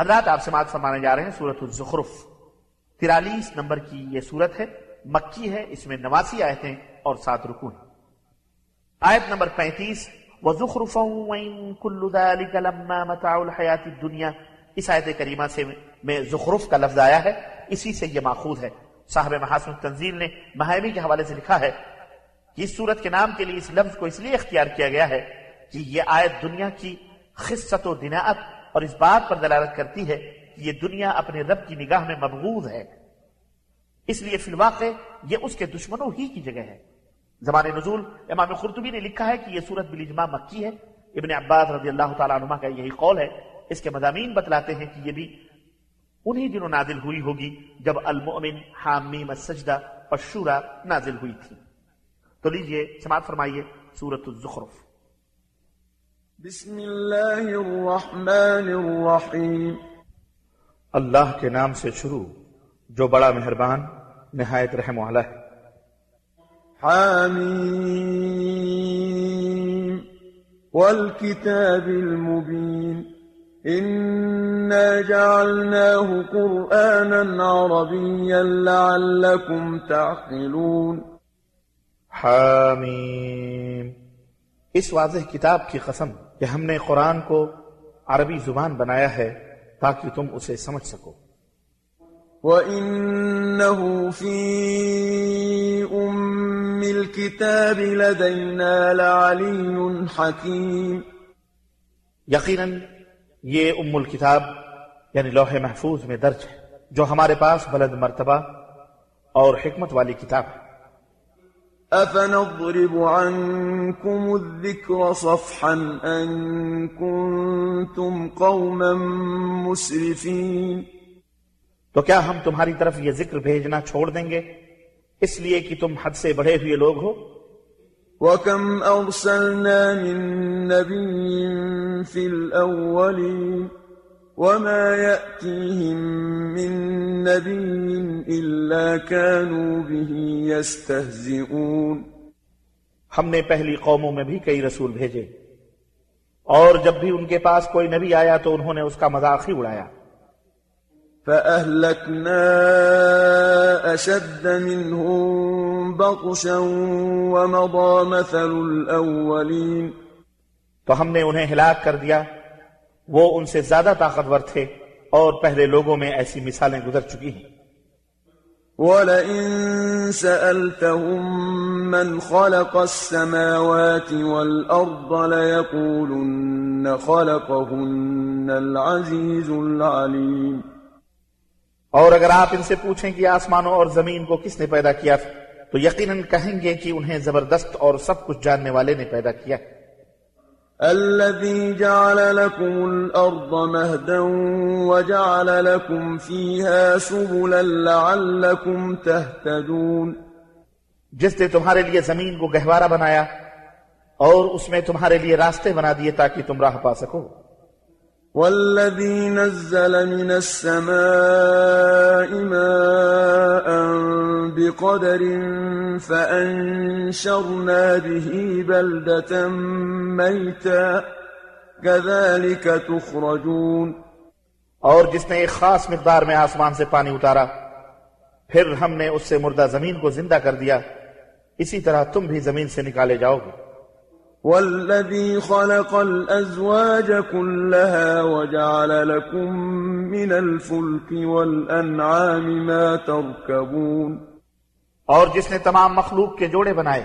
حضرات آپ سماعت فرمانے جا رہے ہیں سورت الزخرف۔ ترالیس نمبر کی یہ سورت ہے، مکی ہے، اس میں نواسی آیتیں اور سات رکون۔ آیت نمبر پینتیس الْحَيَاةِ الدُّنْيَا۔ اس آیت کریمہ سے میں زخرف کا لفظ آیا ہے، اسی سے یہ ماخوذ ہے۔ صاحب محاسن تنزیل نے مہامی کے حوالے سے لکھا ہے کہ اس صورت کے نام کے لیے اس لفظ کو اس لیے اختیار کیا گیا ہے کہ یہ آیت دنیا کی خصت و دناعت اور اس بات پر دلالت کرتی ہے کہ یہ دنیا اپنے رب کی نگاہ میں مبغوض ہے۔ اس لیے فی الواقع یہ اس کے دشمنوں ہی کی جگہ ہے۔ زمان نزول امام خرطبی نے لکھا ہے کہ یہ صورت بالاجماع مکی ہے۔ ابن عباس رضی اللہ تعالیٰ عنہ کا یہی قول ہے۔ اس کے مضامین بتلاتے ہیں کہ یہ بھی انہی دنوں نازل ہوئی ہوگی جب المؤمن حامیم السجدہ اور شورا نازل ہوئی تھی۔ تو لیجیے سماعت فرمائیے سورت الزخرف۔ بسم اللہ الرحمن الرحیم۔ اللہ کے نام سے شروع جو بڑا مہربان نہایت رحم والا ہے۔ حامیم۔ والکتاب المبین۔ إنا جعلناه قرآنا عربيا لعلكم تعقلون۔ حامیم۔ اس واضح کتاب کی قسم کہ ہم نے قرآن کو عربی زبان بنایا ہے تاکہ تم اسے سمجھ سکو۔ وَإِنَّهُ فِي أُمِّ الْكِتَابِ لَدَيْنَا لَعَلِيٌّ حَكِيمٌ۔ یقیناً یہ ام الکتاب یعنی لوح محفوظ میں درج ہے جو ہمارے پاس بلند مرتبہ اور حکمت والی کتاب ہے۔ أفنضرب عنكم الذكر صفحا أن كنتم قوما مسرفين؟ تو کیا ہم تمہاری طرف یہ ذکر بھیجنا چھوڑ دیں گے؟ اس لیے کہ تم حد سے بڑھے ہوئے لوگ ہو۔ وكم أرسلنا من نبي في الأولين وما يأتيهم من نبي إلا كانوا به يستهزئون ہم نے پہلی قوموں میں بھی کئی رسول بھیجے اور جب بھی ان کے پاس کوئی نبی آیا تو انہوں نے اس کا مذاق ہی اڑایا۔ فأهلكنا أشد منهم بطشا ومضى مثل الأولين تو ہم نے انہیں ہلاک کر دیا وہ ان سے زیادہ طاقتور تھے اور پہلے لوگوں میں ایسی مثالیں گزر چکی ہیں۔ وَلَئِن سَأَلْتَهُم مَّنْ خَلَقَ السَّمَاوَاتِ وَالْأَرْضَ لَيَقُولُنَّ خَلَقَهُنَّ الْعَزِيزُ الْعَلِيمُ۔ اور اگر آپ ان سے پوچھیں کہ آسمانوں اور زمین کو کس نے پیدا کیا تو یقیناً کہیں گے کہ انہیں زبردست اور سب کچھ جاننے والے نے پیدا کیا۔ الذي جعل لكم الأرض مهدا وجعل لكم فيها سبلا لعلكم تهتدون جس نے تمہارے لیے زمین کو گہوارہ بنایا اور اس میں تمہارے لیے راستے بنا دیے تاکہ تم راہ پا سکو۔ والذي نزل من السماء ماء بقدر فأنشرنا به بلدة ميتا. كذلك تخرجون. اور جس نے ایک خاص مقدار میں آسمان سے پانی اتارا، پھر ہم نے اس سے مردہ زمین کو زندہ کر دیا۔ اسی طرح تم بھی زمین سے نکالے جاؤ گے۔ والذي خلق الأزواج كلها وجعل لكم من الفلك والأنعام ما تركبون اور جس نے تمام مخلوق کے جوڑے بنائے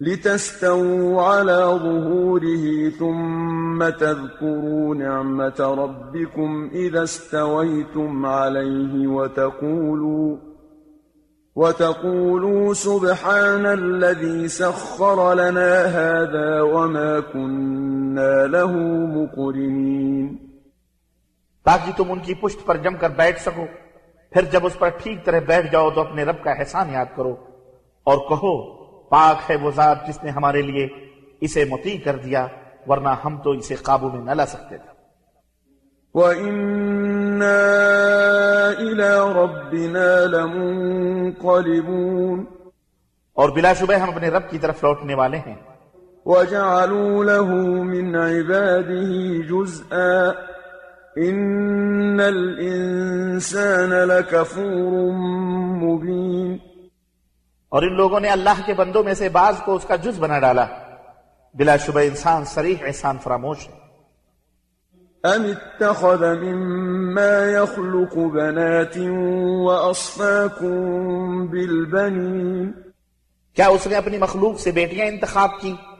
لتستووا على ظهوره ثم تذكروا نعمة ربكم إذا استويتم عليه وتقولوا وتقولوا سبحان الذي سخر لنا هذا وما كنا له مقرنين۔ تاکہ تم ان کی پشت پر جم کر بیٹھ سکو پھر جب اس پر ٹھیک طرح بیٹھ جاؤ تو اپنے رب کا احسان یاد کرو۔ اور کہو پاک ہے وہ ذات جس نے ہمارے لیے اسے متی کر دیا ورنہ ہم تو اسے قابو میں نہ لا سکتے تھے۔ وَإِنَّا إِلَىٰ رَبِّنَا لَمُنقَلِبُونَ اور بلا شبہ ہم اپنے رب کی طرف لوٹنے والے ہیں۔ وجعلوا له من عباده جزءا إن الإنسان لكفور مبين اور ان لوگوں نے اللہ کے بندوں میں سے بعض کو اس کا جز بنا ڈالا۔ بلا شبہ انسان سریح احسان فراموش ہے۔ أم اتخذ مما يخلق بنات وأصفاكم بالبنين کیا اس نے اپنی مخلوق سے بیٹیاں انتخاب کی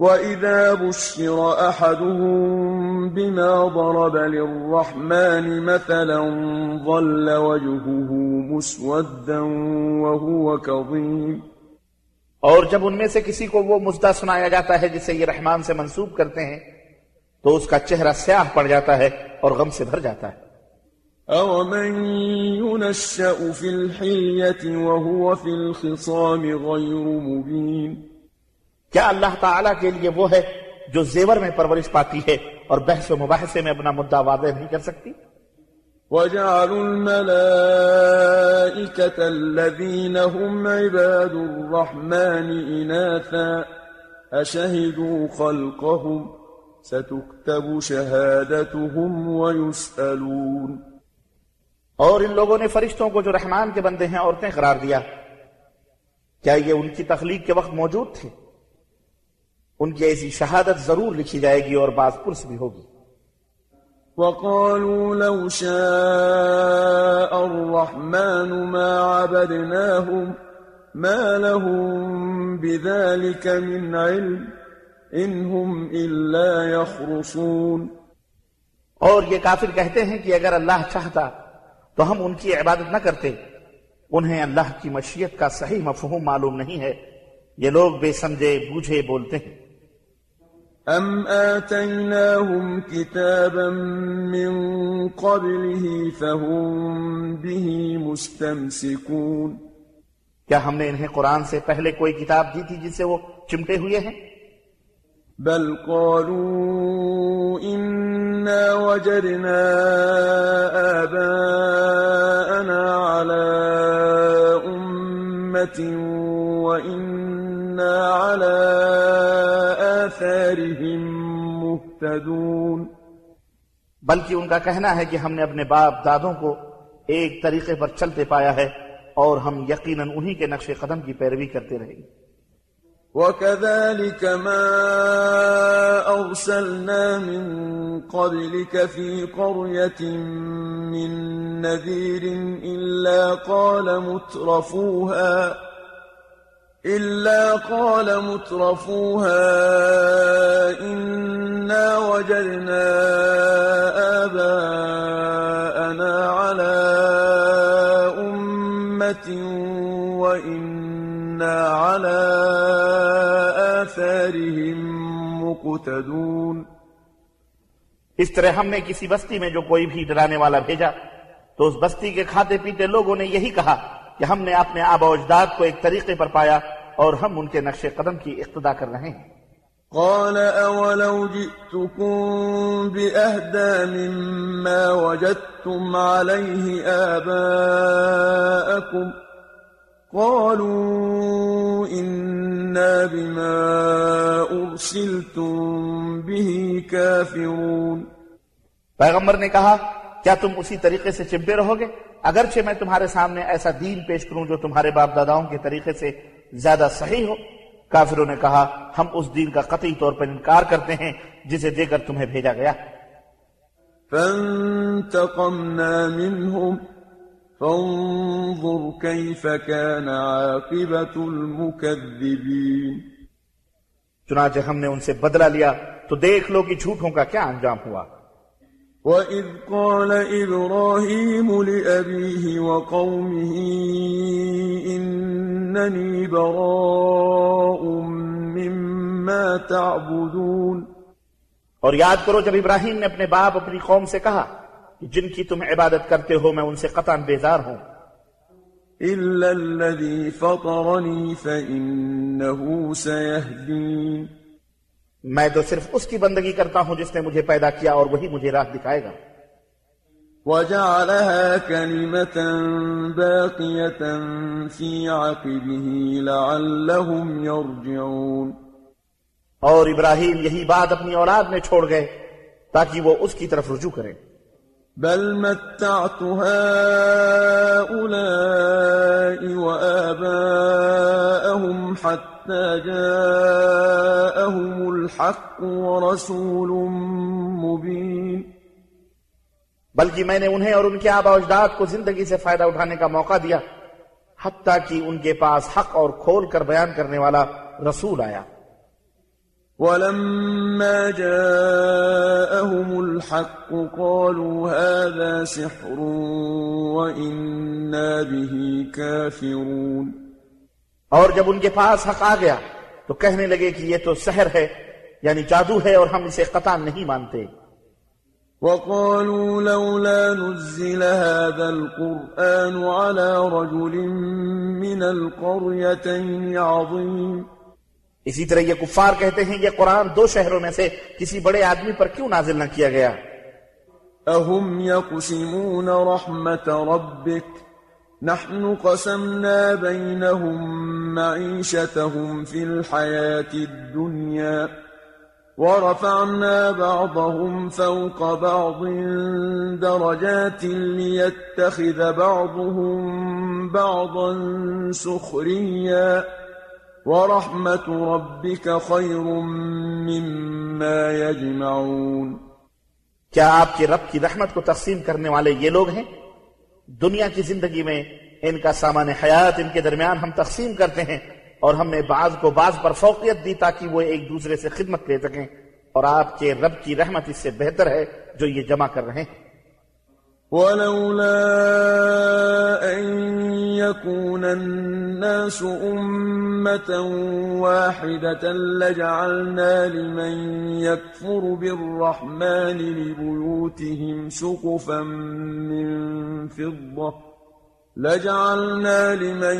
وإذا بشر أحدهم بما ضرب للرحمن مثلا ظل وجهه مسودا وهو كظيم اور جب ان میں سے کسی کو وہ مزدہ سنایا جاتا ہے جسے یہ رحمان سے منسوب کرتے ہیں تو اس کا چہرہ سیاہ پڑ جاتا ہے اور غم سے بھر جاتا ہے۔ أَوَمَن يُنَشَّأُ فِي الْحِلْيَةِ وَهُوَ فِي الْخِصَامِ غَيْرُ مُبِينٍ۔ کیا اللہ تعالیٰ کے لیے وہ ہے جو زیور میں پرورش پاتی ہے اور بحث و مباحثے میں اپنا مدعا واضح نہیں کر سکتی؟ وجعلوا الملائكة الذين هم عباد الرحمن إناثا أشهدوا خلقهم ستكتب شهادتهم ويسألون اور ان لوگوں نے فرشتوں کو جو رحمان کے بندے ہیں عورتیں قرار دیا۔ کیا یہ ان کی تخلیق کے وقت موجود تھے؟ ان کی ایسی شہادت ضرور لکھی جائے گی اور بعض پرس بھی ہوگی۔ وقالوا لو شاء الرحمن ما عبدناهم ما لهم بذلك من علم إن هم إلا يخرصون. اور یہ کافر کہتے ہیں کہ اگر اللہ چاہتا تو ہم ان کی عبادت نہ کرتے، انہیں اللہ کی مشیت کا صحیح مفہوم معلوم نہیں ہے۔ یہ لوگ بے سمجھے، بوجھے بولتے ہیں۔ أم آتيناهم كتابا من قبله فهم به مستمسكون کیا ہم نے انہیں قرآن سے پہلے کوئی کتاب دی تھی جس سے وہ چمٹے ہوئے ہیں؟ بل قالوا إنا وجدنا آباءنا على أمة بلکہ ان کا کہنا ہے کہ ہم نے اپنے باپ دادوں کو ایک طریقے پر چلتے پایا ہے اور ہم یقیناً انہی کے نقش قدم کی پیروی کرتے رہیں گے۔ وكذلك ما أرسلنا من قبلك في قرية من نذير إلا قال مترفوها إلا قال مترفوها إنا وجدنا آباءنا على أمة وإنا على آثارهم مقتدون اس طرح ہم نے کسی بستی میں جو کوئی بھی ڈرانے والا بھیجا، تو اس بستی کے کھاتے پیتے لوگوں نے یہی کہا کہ ہم نے اپنے آبا و اجداد کو ایک طریقے پر پایا اور ہم ان کے نقش قدم کی اقتدا کر رہے ہیں۔ قال أولو جئتكم بأهدى مما وجدتم عليه آباءكم قالوا إنا بما أرسلتم به كافرون۔ پیغمبر نے کہا کیا تم اسی طریقے سے چمٹے رہو گے؟ اگرچہ میں تمہارے سامنے ایسا دین پیش کروں جو تمہارے باپ داداؤں کے طریقے سے زیادہ صحیح ہو۔ کافروں نے کہا ہم اس دین کا قطعی طور پر انکار کرتے ہیں جسے دے کر تمہیں بھیجا گیا۔ فانتقمنا منهم فانظر كيف كان عاقبة المكذبين چنانچہ ہم نے ان سے بدلہ لیا تو دیکھ لو کہ جھوٹوں کا کیا انجام ہوا۔ وَإِذْ قَالَ إِبْرَاهِيمُ لِأَبِيهِ وَقَوْمِهِ إِنَّنِي بَرَاءٌ مِّمَّا تَعْبُدُونَ اور یاد کرو جب ابراہیم نے اپنے باپ اپنی قوم سے کہا کہ جن کی تم عبادت کرتے ہو میں ان سے قطعا بیزار ہوں۔ إِلَّا الَّذِي فَطَرَنِي فَإِنَّهُ سَيَهْدِينَ میں تو صرف اس کی بندگی کرتا ہوں جس نے مجھے پیدا کیا اور وہی مجھے راہ دکھائے گا۔ وجعلها كلمة باقية في عقبه لعلهم يرجعون۔ اور ابراہیم یہی بات اپنی اولاد میں چھوڑ گئے تاکہ وہ اس کی طرف رجوع کریں۔ بل متعت هؤلاء وآباءهم حتى جاءهم الحق ورسول مبين بلکہ میں نے انہیں اور ان کے آبا اجداد کو زندگی سے فائدہ اٹھانے کا موقع دیا حتیٰ کہ ان کے پاس حق اور کھول کر بیان کرنے والا رسول آیا۔ ولما جاءهم الحق قالوا هذا سحر وإنا به كافرون۔ اور جب ان کے پاس حق آ گیا تو کہنے لگے کہ یہ تو سحر ہے۔ یعنی جادو ہے اور ہم اسے قطع نہیں مانتے۔ وقالوا لولا نزل هذا القرآن على رجل من القريتين عظيم۔ اسی طرح یہ کفار کہتے ہیں یہ قرآن دو شہروں میں سے کسی بڑے آدمی پر کیوں نازل نہ کیا گیا؟ أهم يقسمون رحمة ربك نحن قسمنا بينهم معيشتهم في الحياة الدنيا ورفعنا بعضهم فوق بعض درجات ليتخذ بعضهم بعضا سخريا. ورحمة ربك خير مما يجمعون. کیا آپ کے رب کی رحمت کو تقسیم کرنے والے یہ لوگ ہیں؟ دنیا کی زندگی میں ان کا سامان حیات ان کے درمیان ہم تقسیم کرتے ہیں۔ اور ہم نے بعض کو بعض پر فوقیت دی تاکہ وہ ایک دوسرے سے خدمت لے سکیں اور آپ کے رب کی رحمت اس سے بہتر ہے جو یہ جمع کر رہے ہیں۔ ولولا أن يكون الناس أمة واحدة لجعلنا لمن يكفر بالرحمن لبيوتهم سقفا من فضة۔ لجعلنا لمن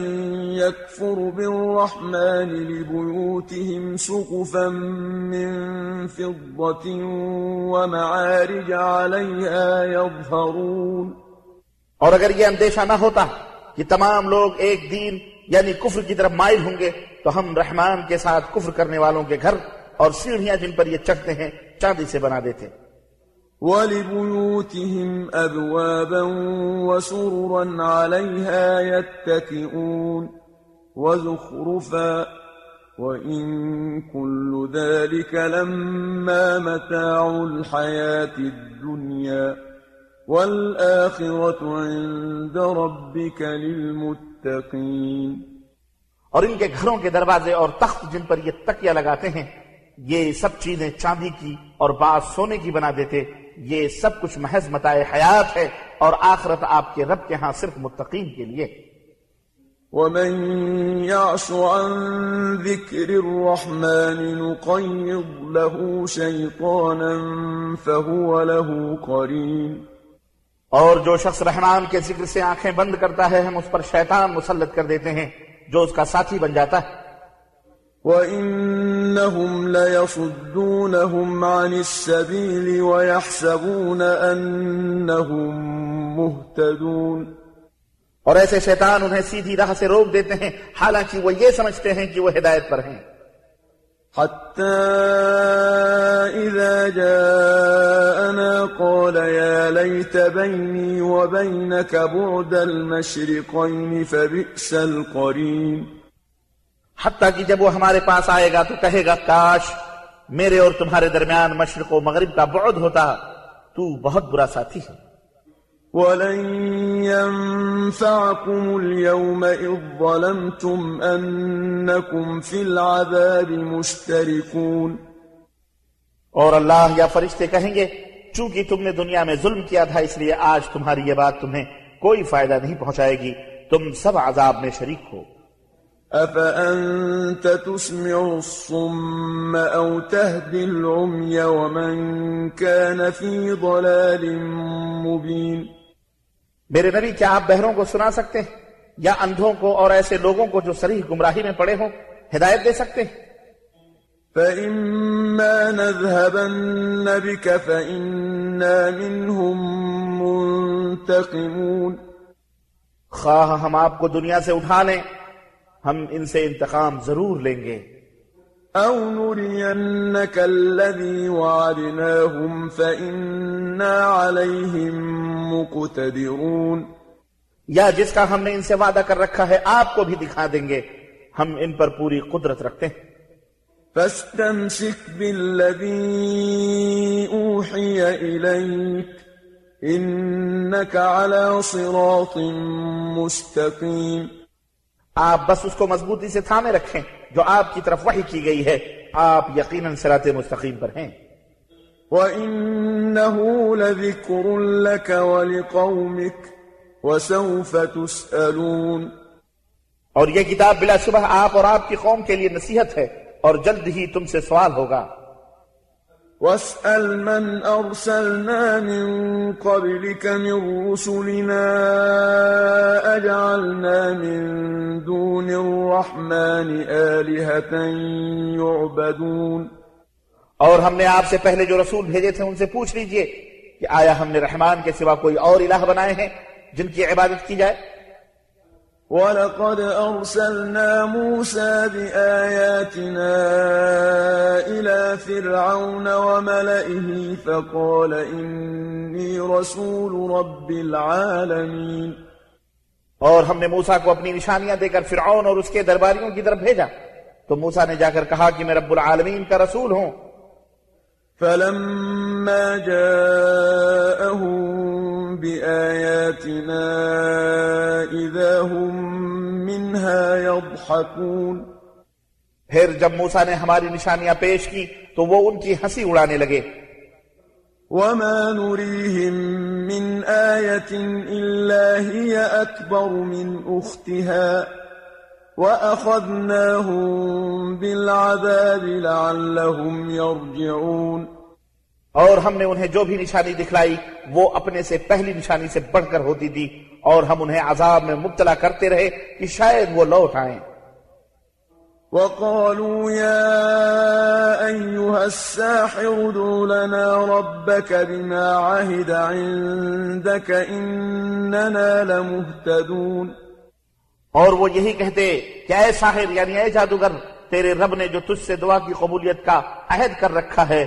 يكفر بالرحمن لبيوتهم سقفا من فضة ومعارج عليها يظهرون. اور اگر یہ اندیشہ نہ ہوتا کہ تمام لوگ ایک دین یعنی کفر کی طرف مائل ہوں گے، تو ہم رحمان کے ساتھ کفر کرنے والوں کے گھر اور سیڑھیاں جن پر یہ چڑھتے ہیں چاندی سے بنا دیتے ولبيوتهم أبوابا وسررا عليها يتكئون وزخرفا وإن كل ذلك لما متاع الحياة الدنيا والآخرة عند ربك للمتقين اور ان کے گھروں کے دروازے اور تخت جن پر یہ تکیہ لگاتے ہیں، یہ سب چیزیں چاندی کی اور بعض سونے کی بنا دیتے یہ سب کچھ محض متاع حیات ہے اور آخرت آپ کے رب کے ہاں صرف متقین کے لیے۔ ومن يعش عن ذكر الرحمن نقيض له شيطانا فهو له قرين۔ اور جو شخص رحمان کے ذکر سے آنکھیں بند کرتا ہے ہم اس پر شیطان مسلط کر دیتے ہیں جو اس کا ساتھی بن جاتا ہے۔ وَإِنَّهُمْ لَيَصُدُّونَهُمْ عَنِ السَّبِيلِ وَيَحْسَبُونَ أَنَّهُم مُهتدون اور ایسے شیطان انہیں سیدھی راہ سے روک دیتے ہیں حالانکہ وہ یہ سمجھتے ہیں کہ وہ ہدایت پر ہیں۔ حتى إذا جاءنا قال يا ليت بيني وبينك بعد المشرقين فبئس القرين حتیٰ کہ جب وہ ہمارے پاس آئے گا تو کہے گا کاش میرے اور تمہارے درمیان مشرق و مغرب کا بعد ہوتا تو بہت برا ساتھی ہے۔ ولن ينفعكم اليوم إذ ظلمتم أنكم في العذاب مشتركون۔ اور اللہ یا فرشتے کہیں گے چونکہ تم نے دنیا میں ظلم کیا تھا اس لیے آج تمہاری یہ بات تمہیں کوئی فائدہ نہیں پہنچائے گی تم سب عذاب میں شریک ہو۔ أفأنت تسمع الصم أو تهدي العمي ومن كان في ضلال مبين؟ میرے نبی کیا آپ بہروں کو سنا سکتے ہیں؟ یا اندھوں کو اور ایسے لوگوں کو جو صریح گمراہی میں پڑے ہوں ہدایت دے سکتے ہیں؟ فإما نذهبن بك فإنا منهم منتقمون۔ خواہ ہم آپ کو دنیا سے اٹھا لیں ہم ان سے انتقام ضرور لیں گے۔ أو نرينك الذي وعدناهم فإنا عليهم مقتدرون۔ یا جس کا ہم نے ان سے وعدہ کر رکھا ہے آپ کو بھی دکھا دیں گے۔ ہم ان پر پوری قدرت رکھتے ہیں۔ فاستمسك بالذي أوحي إليك إنك على صراط مستقيم۔ آپ بس اس کو مضبوطی سے تھامے رکھیں جو آپ کی طرف وحی کی گئی ہے۔ آپ یقیناً سرات مستقیم پر ہیں۔ وَإِنَّهُ لَذِكْرٌ لَكَ وَلِقَوْمِكَ وَسَوْفَ تُسْأَلُونَ اور یہ کتاب بلا شبہ آپ اور آپ کی قوم کے لیے نصیحت ہے اور جلد ہی تم سے سوال ہوگا۔ واسأل من أرسلنا من قبلك من رسلنا أجعلنا من دون الرحمن آلهة يعبدون اور ہم نے آپ سے پہلے جو رسول بھیجے تھے ان سے پوچھ لیجیے کہ آیا ہم نے رحمان کے سوا کوئی اور الہ بنائے ہیں جن کی عبادت کی جائے؟ وَلَقَدْ أَرْسَلْنَا مُوسَى بِآيَاتِنَا إِلَى فِرْعَوْنَ وَمَلَئِهِ فَقَالَ إِنِّي رَسُولُ رَبِّ الْعَالَمِينَ اور ہم نے موسیٰ کو اپنی نشانیاں دے کر فرعون اور اس کے درباریوں کی طرف بھیجا۔ تو موسیٰ نے جا کر کہا کہ میں رب العالمین کا رسول ہوں۔ فَلَمَّا جَاءَهُم بِآيَاتِنَا إِذَا هُم مِّنْهَا يَضْحَكُونَ. پھر جب موسیٰ نے ہماری نشانیاں پیش کی تو وہ ان کی ہنسی اڑانے لگے۔ وَمَا نُرِيهِم مِّنْ آيَةٍ إِلَّا هِيَ أَكْبَرُ مِنْ أُخْتِهَا وَأَخَذْنَاهُمْ بِالْعَذَابِ لَعَلَّهُمْ يَرْجِعُونَ. اور ہم نے انہیں جو بھی نشانی دکھلائی وہ اپنے سے پہلی نشانی سے بڑھ کر ہوتی تھی اور ہم انہیں عذاب میں مبتلا کرتے رہے کہ شاید وہ لوٹ آئیں۔ وقالوا يا أيها الساحر ادع لنا ربك بما عهد عندك إننا لمهتدون۔ اور وہ یہی کہتے کہ اے ساحر یعنی اے جادوگر تیرے رب نے جو تجھ سے دعا کی قبولیت کا عہد کر رکھا ہے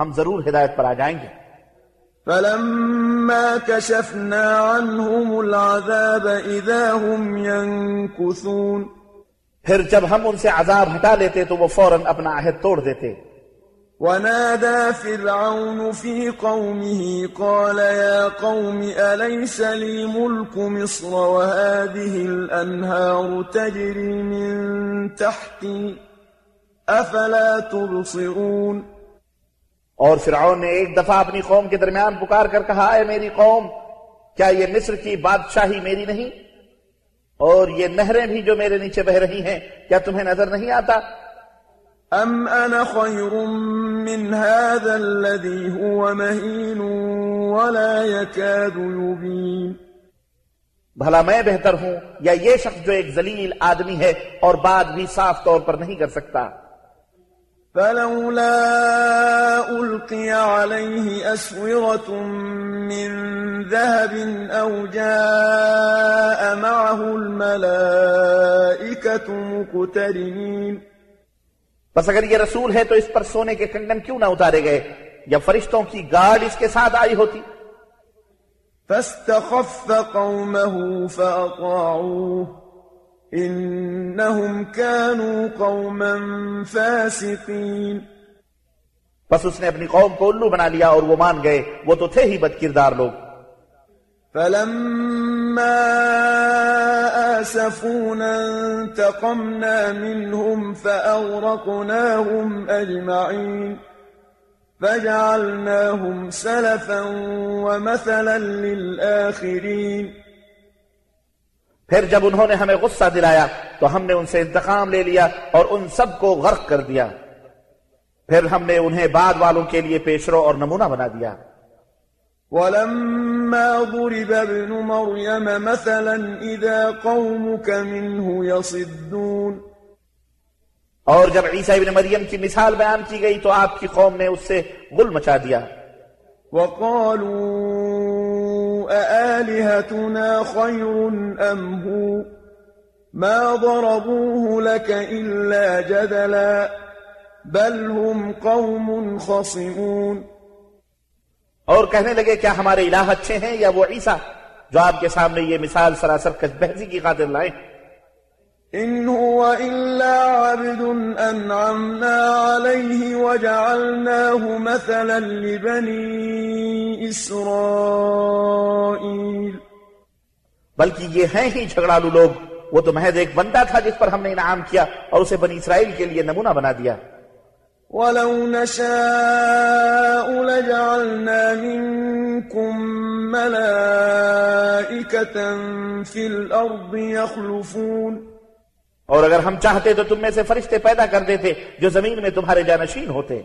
ہم ضرور ہدایت پر آ جائیں گے۔ فلما كشفنا عنهم العذاب إذا هم ينكثون۔ پھر جب ہم ان سے عذاب ہٹا لیتے تو وہ فوراً اپنا عہد توڑ دیتے۔ ونادى فرعون في قومه قال يا قوم أليس لي ملك مصر وهذه الأنهار تجري من تحتي؟ أفلا تبصرون؟ اور فرعون نے ایک دفعہ اپنی قوم کے درمیان پکار کر کہا اے میری قوم کیا یہ مصر کی بادشاہی میری نہیں؟ اور یہ نہریں بھی جو میرے نیچے بہ رہی ہیں کیا تمہیں نظر نہیں آتا؟ أم أنا خير من هذا الذي هو مهين ولا يكاد يبين بھلا میں بہتر ہوں یا یہ شخص جو ایک ذلیل آدمی ہے اور بات بھی صاف طور پر نہیں کر سکتا؟ فلولا ألقي عليه أسورة من ذهب أو جاء معه الملائكة مقترنين. بس اگر یہ رسول ہے تو اس پر سونے کے کنگن کیوں نہ اتارے گئے؟ یا فرشتوں کی گارڈ اس کے ساتھ آئی ہوتی؟ فاستخف قومه فأطاعوه. إنهم كانوا قوما فاسقين. بس اس نے اپنی قوم کو ألو بنا لیا اور وہ مان گئے۔ وہ تو تھے ہی بد کردار لوگ۔ فلما آسفونا انتقمنا منهم فأغرقناهم أجمعين۔ فجعلناهم سلفا ومثلا للآخرين۔ پھر جب انہوں نے ہمیں غصہ دلایا تو ہم نے ان سے انتقام لے لیا اور ان سب کو غرق کر دیا۔ پھر ہم نے انہیں بعد والوں کے لیے پیشرو اور نمونہ بنا دیا۔ ولما ضرب ابن مريم مثلا إذا قومك منه يصدون۔ اور جب عیسیٰ ابن مریم کی مثال بیان کی گئی تو آپ کی قوم نے اس سے غل مچا دیا۔ وقالوا أآلهتنا خير أم هو؟ ما ضربوه لك إلا جدلا بل هم قوم خصمون. اور کہنے لگے کیا ہمارے الہ اچھے ہیں یا وہ عیسیٰ؟ جو آپ کے سامنے یہ مثال سراسر کش بحثی کی خاطر لائیں إن هو إلا عبد أنعمنا عليه وجعلناه مثلا لبني إسرائيل. بلکہ یہ ہیں ہی جھگڑالو لوگ۔ وہ تو محض ایک بندہ تھا جس پر ہم نے انعام کیا اور اسے بنی اسرائیل کے لیے نمونہ بنا دیا۔ ولو نشاء لجعلنا منكم ملائكة في الأرض يخلفون اور اگر ہم چاہتے تو تم میں سے فرشتے پیدا کر دیتے جو زمین میں تمہارے جانشین ہوتے۔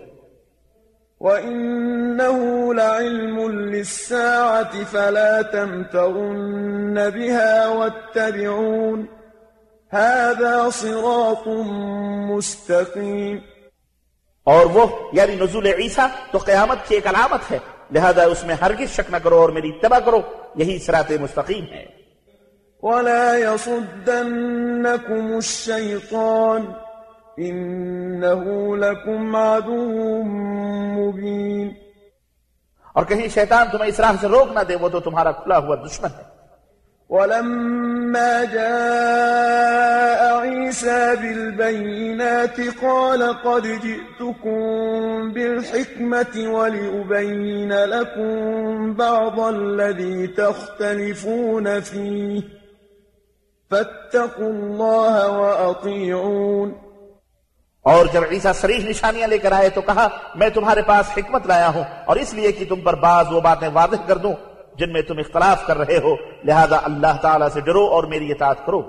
وَإِنَّهُ لَعِلْمٌ لِلسَّاعَةِ فَلَا تَمْتَرُنَّ بِهَا وَاتَّبِعُونَ هَذَا صِرَاطٌ مُسْتَقِيمٌ۔ اور وہ یعنی نزول عیسیٰ تو قیامت کی ایک علامت ہے۔ لہذا اس میں ہرگز شک نہ کرو اور میری اتباع کرو یہی صراط مستقیم ہے۔ ولا يصدنكم الشيطان إنه لكم عدو مبين اور کہیں شیطان تمہیں اس راہ سے روک نہ دے وہ تو تمہارا کھلا ہوا دشمن ہے۔ ولما جاء عيسى بالبينات قال قد جئتكم بالحكمة ولأبين لكم بعض الذي تختلفون فيه۔ فاتقوا الله وأطيعون۔ اور جب عیسیٰ سریح نشانیاں لے کر آئے تو کہا میں تمہارے پاس حکمت لایا ہوں اور اس لیے کہ تم پر بعض وہ باتیں واضح کر دوں جن میں تم اختلاف کر رہے ہو۔ لہذا اللہ تعالیٰ سے ڈرو اور میری اطاعت کرو۔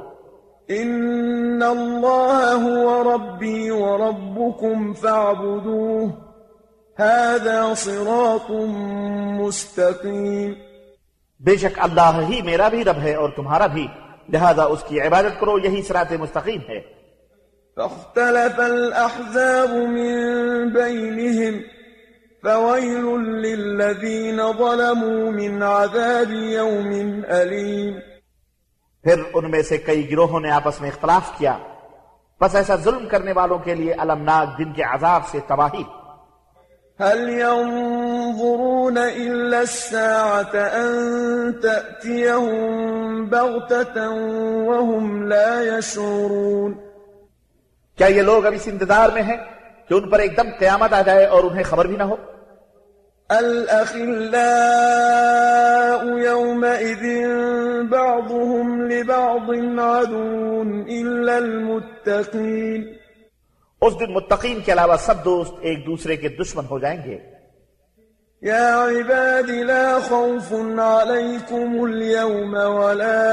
ان الله هو ربي وربكم فاعبدوه هذا صراط مستقيم بے شک اللہ ہی میرا بھی رب ہے اور تمہارا بھی۔ لہذا اس کی عبادت کرو یہی صراط مستقیم ہے۔ فاختلف الأحزاب من بينهم فويل للذين ظلموا من عذاب يوم أليم۔ پھر ان میں سے کئی گروہوں نے آپس میں اختلاف کیا۔ بس ایسا ظلم کرنے والوں کے لیے المناک دن کے عذاب سے تباہی۔ هل ينظرون إلا الساعة أن تأتيهم بغتة وهم لا يشعرون؟ کیا یہ لوگ اب اس انتظار میں ہیں کہ ان پر ایک دم قیامت آ جائے اور انہیں خبر بھی نہ ہو؟ الأخلاء يومئذ بعضهم لبعض عدو إلا المتقين. اس دن متقین کے علاوہ سب دوست ایک دوسرے کے دشمن ہو جائیں گے۔ يا عباد لا خوف عليكم اليوم ولا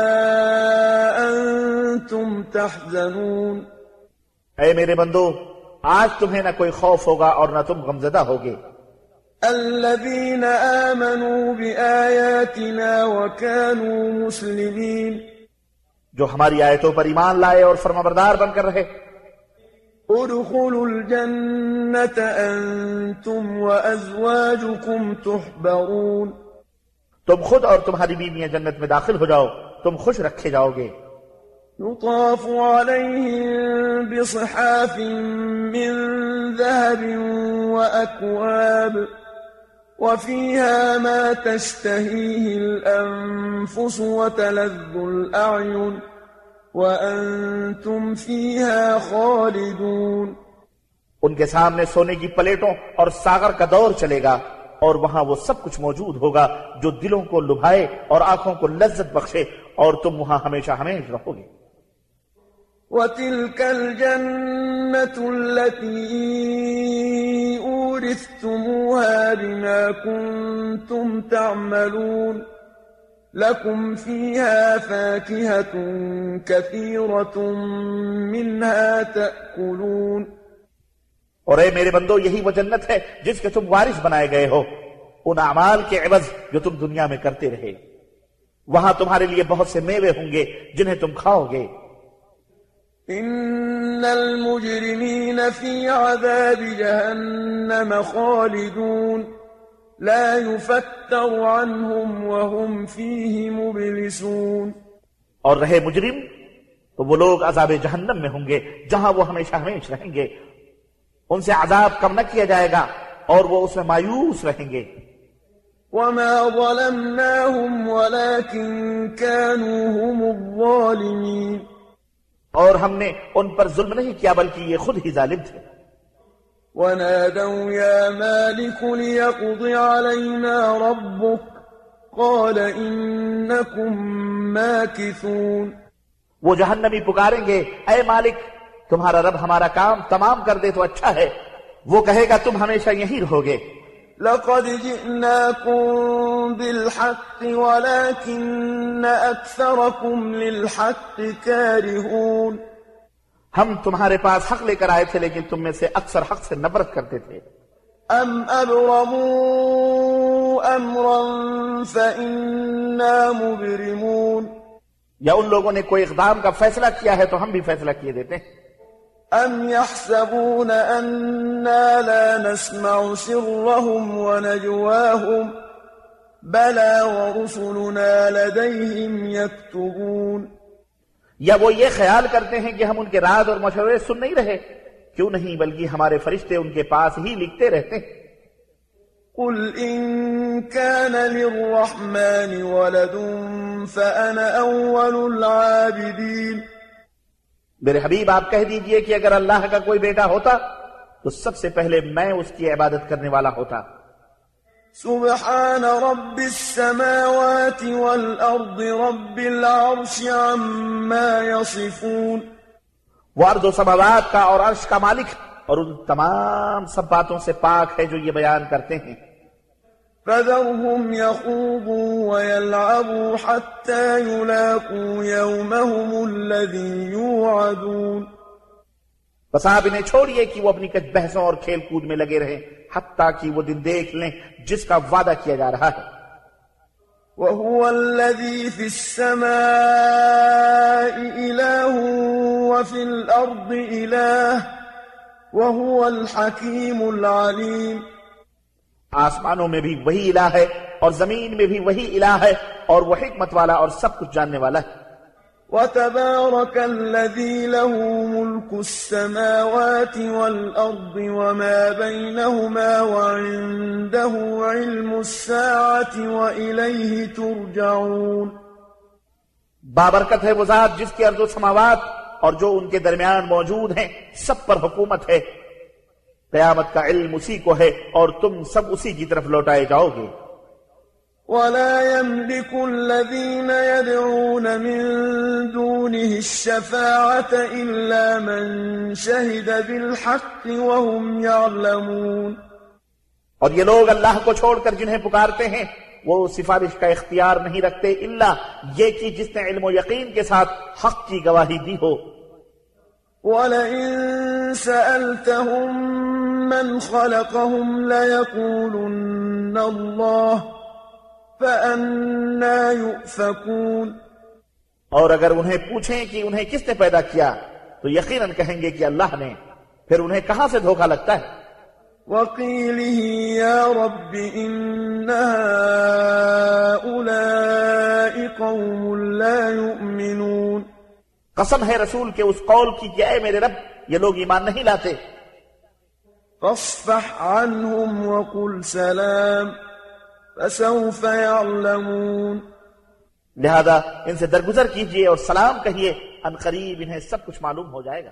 أنتم تحزنون۔ اے میرے بندو آج تمہیں نہ کوئی خوف ہوگا اور نہ تم غمزدہ ہوگے۔ الذين آمنوا بآياتنا وكانوا مسلمين جو ہماری آیتوں پر ایمان لائے اور فرمبردار بن کر رہے۔ ادخلوا الجنة أنتم وأزواجكم تحبرون. تم خود اور تمہاری بیویاں جنت میں داخل ہو جاؤ تم خوش رکھے جاؤ گے۔ يطاف عليهم بصحاف من ذهب وأكواب وفيها ما تشتهيه الأنفس وتلذ الأعين. وأنتم فيها خالدون ان کے سامنے سونے کی پلیٹوں اور ساگر کا دور چلے گا اور وہاں وہ سب کچھ موجود ہوگا جو دلوں کو لبھائے اور آنکھوں کو لذت بخشے اور تم وہاں ہمیشہ ہمیشہ رہو گے۔ وتلك الجنة التي أورثتموها بما كنتم تعملون لكم فيها فاكهة كثيرة منها تأكلون اور اے میرے بندو یہی وہ جنت ہے جس کے تم وارث بنائے گئے ہو ان اعمال کے عوض جو تم دنیا میں کرتے رہے۔ وہاں تمہارے لیے بہت سے میوے ہوں گے جنہیں تم کھاؤ گے۔ إن المجرمين في عذاب جهنم خالدون لا يفتر عنهم وهم فيه مبلسون. اور رہے مجرم تو وہ لوگ عذاب جہنم میں ہوں گے جہاں وہ ہمیشہ ہمیش رہیں گے۔ ان سے عذاب کم نہ کیا جائے گا اور وہ اس میں مایوس رہیں گے۔ وما ظلمناهم ولكن كانوا هم الظالمين۔ اور ہم نے ان پر ظلم نہیں کیا بلکہ یہ خود ہی ظالم تھے۔ ونادوا يا مالك ليقض علينا ربك قال إنكم ماكثون. وہ جہنمی پکاریں گے اے مالک تمہارا رب ہمارا کام تمام کر دے تو اچھا ہے۔ وہ کہے گا تم ہمیشہ یہی رہو گے لقد جئناكم بالحق ولكن أكثركم للحق كارهون۔ ہم تمہارے پاس حق لے کر آئے تھے لیکن تم میں سے اکثر حق سے نفرت کرتے تھے۔ أم أبرموا أمرا فإنا مبرمون یا ان لوگوں نے کوئی اقدام کا فیصلہ کیا ہے تو ہم بھی فیصلہ کیے دیتے ہیں۔ أم يحسبون أنا لا نسمع سرهم ونجواهم بلى ورسلنا لديهم يكتبون یا وہ یہ خیال کرتے ہیں کہ ہم ان کے راز اور مشورے سن نہیں رہے؟ کیوں نہیں بلکہ ہمارے فرشتے ان کے پاس ہی لکھتے رہتے ہیں۔ قل إن كان للرحمن ولد فأنا أول العابدين۔ میرے حبیب آپ کہہ دیجیے کہ اگر اللہ کا کوئی بیٹا ہوتا تو سب سے پہلے میں اس کی عبادت کرنے والا ہوتا۔ سبحان رب السماوات والأرض رب العرش عما يصفون. وہ ارض و سماوات کا اور عرش کا مالک اور ان تمام سب باتوں سے پاک ہے جو یہ بیان کرتے ہیں۔ فذرهم يخوضوا ويلعبوا حتى يلاقوا يومهم الذي يوعدون. بس آپ انہیں چھوڑیے کہ وہ اپنی کچھ بحثوں اور کھیل کود میں لگے رہیں حتیٰ کہ وہ دن دیکھ لیں جس کا وعدہ کیا جا رہا ہے۔ وهو الذي في السماء إله وفي الأرض إله وهو الحكيم العليم۔ آسمانوں میں بھی وہی الہ ہے اور زمین میں بھی وہی الہ ہے اور وہ حکمت والا اور سب کچھ جاننے والا ہے۔ وتبارك الذي له ملك السماوات والأرض وما بينهما وعنده علم الساعة وإليه ترجعون. بابرکت ہے وہ ذات جس کی ارض و سماوات اور جو ان کے درمیان موجود ہیں، سب پر حکومت ہے۔ قیامت کا علم اسی کو ہے اور تم سب اسی کی طرف لوٹائے جاؤ گے۔ ولا يملك الذين يدعون من دونه الشفاعة إلا من شهد بالحق وهم يعلمون. اور یہ لوگ اللہ کو چھوڑ کر جنہیں پکارتے ہیں وہ سفارش کا اختیار نہیں رکھتے الا یہ کہ جس نے علم و یقین کے ساتھ حق کی گواہی دی ہو۔ ولئن سألتهم من خلقهم ليقولن الله فأنا يؤفكون اور اگر انہیں پوچھیں کہ انہیں کس نے پیدا کیا تو یقیناً کہیں گے کہ اللہ نے۔ پھر انہیں کہاں سے دھوکہ لگتا ہے؟ وقيله يا رب إن هؤلاء قوم لا يؤمنون قسم ہے رسول کے اس قول کی کہ اے میرے رب یہ لوگ ایمان نہیں لاتے۔ فاصفح عنهم وقل سلام فسوف يعلمون. لہذا ان سے درگزر کیجیے اور سلام کہیے ان قریب انہیں سب کچھ معلوم ہو جائے گا۔